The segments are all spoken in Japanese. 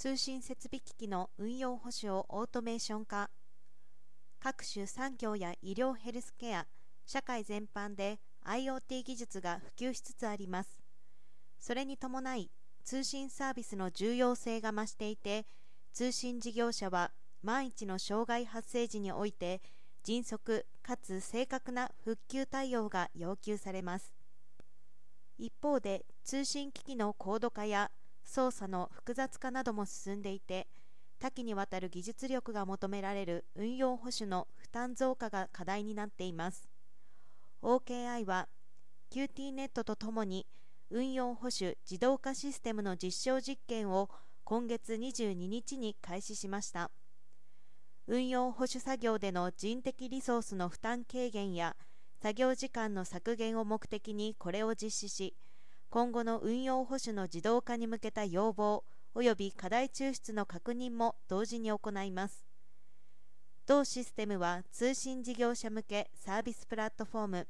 通信設備機器の運用保守をオートメーション化。各種産業や医療ヘルスケア社会全般で IoT 技術が普及しつつあります。それに伴い通信サービスの重要性が増していて通信事業者は万一の障害発生時において迅速かつ正確な復旧対応が要求されます。一方で通信機器の高度化や操作の複雑化なども進んでいて多岐にわたる技術力が求められる運用保守の負担増加が課題になっています。OKI は QT ネットとともに運用保守自動化システムの実証実験を今月22日に開始しました。運用保守作業での人的リソースの負担軽減や作業時間の削減を目的にこれを実施し今後の運用保守の自動化に向けた要望及び課題抽出の確認も同時に行います。同システムは通信事業者向けサービスプラットフォーム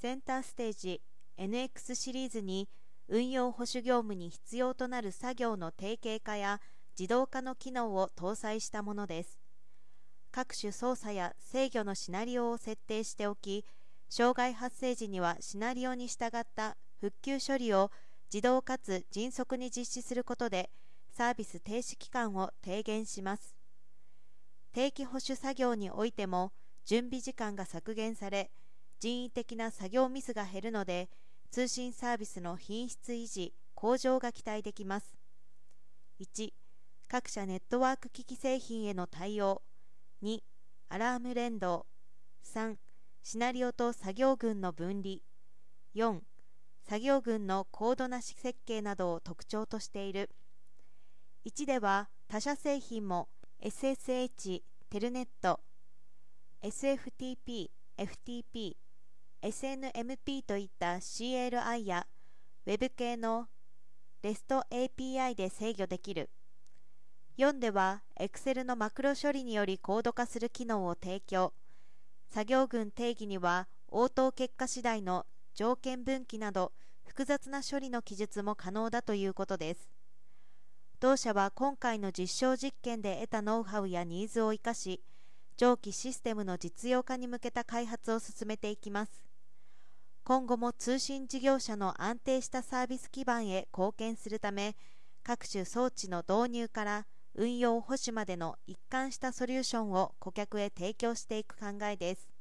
センターステージ NX シリーズに運用保守業務に必要となる作業の定型化や自動化の機能を搭載したものです。各種操作や制御のシナリオを設定しておき障害発生時にはシナリオに従った復旧処理を自動かつ迅速に実施することでサービス停止期間を低減します。定期保守作業においても準備時間が削減され人為的な作業ミスが減るので通信サービスの品質維持向上が期待できます。1各社ネットワーク機器製品への対応。2アラーム連動。3シナリオと作業群の分離。4作業群の高度な設計などを特徴としている。1では他社製品も SSH、テルネット、SFTP、FTP、SNMP といった CLI や Web 系の REST API で制御できる。4では Excel のマクロ処理によりコード化する機能を提供。作業群定義には応答結果次第の条件分岐など複雑な処理の記述も可能だということです。同社は今回の実証実験で得たノウハウやニーズを生かし上記システムの実用化に向けた開発を進めていきます。今後も通信事業者の安定したサービス基盤へ貢献するため各種装置の導入から運用保守までの一貫したソリューションを顧客へ提供していく考えです。